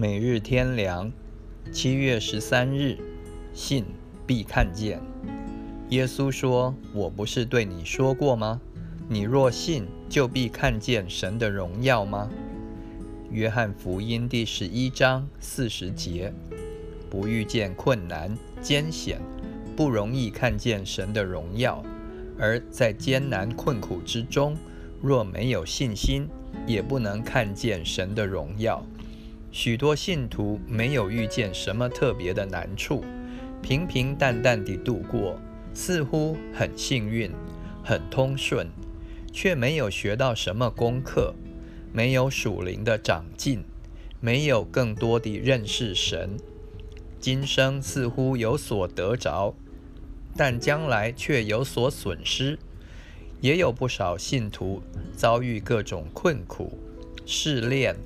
每日天良，七月十三日，信必看见。耶稣说：“我不是对你说过吗？你若信，就必看见神的荣耀吗？”约翰福音第十一章四十节：不遇见困难艰险，不容易看见神的荣耀；而在艰难困苦之中，若没有信心，也不能看见神的荣耀。许多信徒没有遇见什么特别的难处，平平淡淡地度过，似乎很幸运、很通顺，却没有学到什么功课，没有属灵的长进，没有更多地认识神。今生似乎有所得着，但将来却有所损失。也有不少信徒遭遇各种困苦、试炼、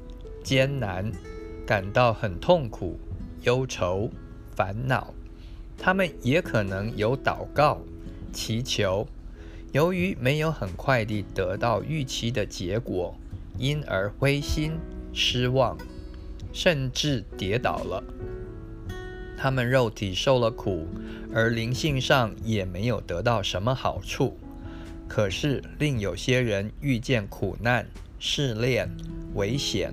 艰难。感到很痛苦、忧愁、烦恼，他们也可能有祷告、祈求，由于没有很快地得到预期的结果，因而灰心、失望，甚至跌倒了。他们肉体受了苦，而灵性上也没有得到什么好处。可是另有些人遇见苦难、试炼、危险。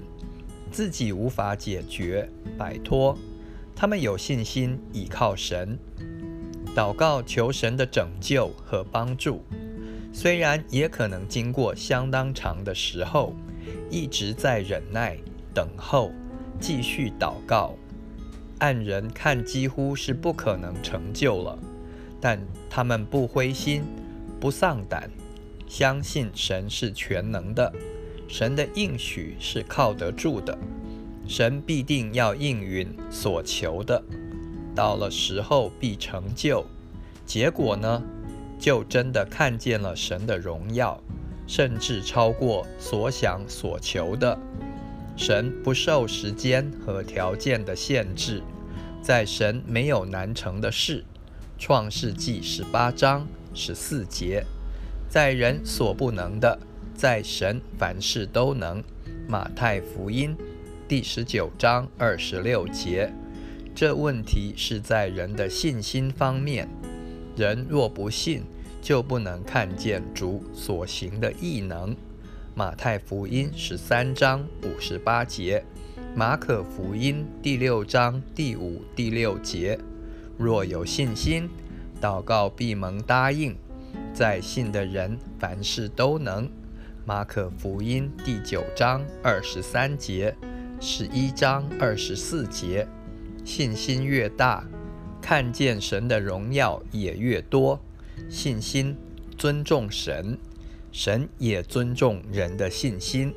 自己无法解决、摆脱，他们有信心倚靠神，祷告求神的拯救和帮助。虽然也可能经过相当长的时候，一直在忍耐、等候、继续祷告。按人看，几乎是不可能成就了，但他们不灰心、不丧胆，相信神是全能的。神的应许是靠得住的，神必定要应允所求的，到了时候必成就。结果呢，就真的看见了神的荣耀，甚至超过所想所求的。神不受时间和条件的限制，在神没有难成的事。创世纪十八章十四节，在人所不能的。在神凡事都能。马太福音第十九章二十六节，这问题是在人的信心方面。人若不信，就不能看见主所行的异能。马太福音十三章五十八节，马可福音第六章第五、第六节，若有信心，祷告必蒙答应。在信的人，凡事都能。马可福音第九章二十三节，十一章二十四节，信心越大，看见神的荣耀也越多。信心尊重神，神也尊重人的信心。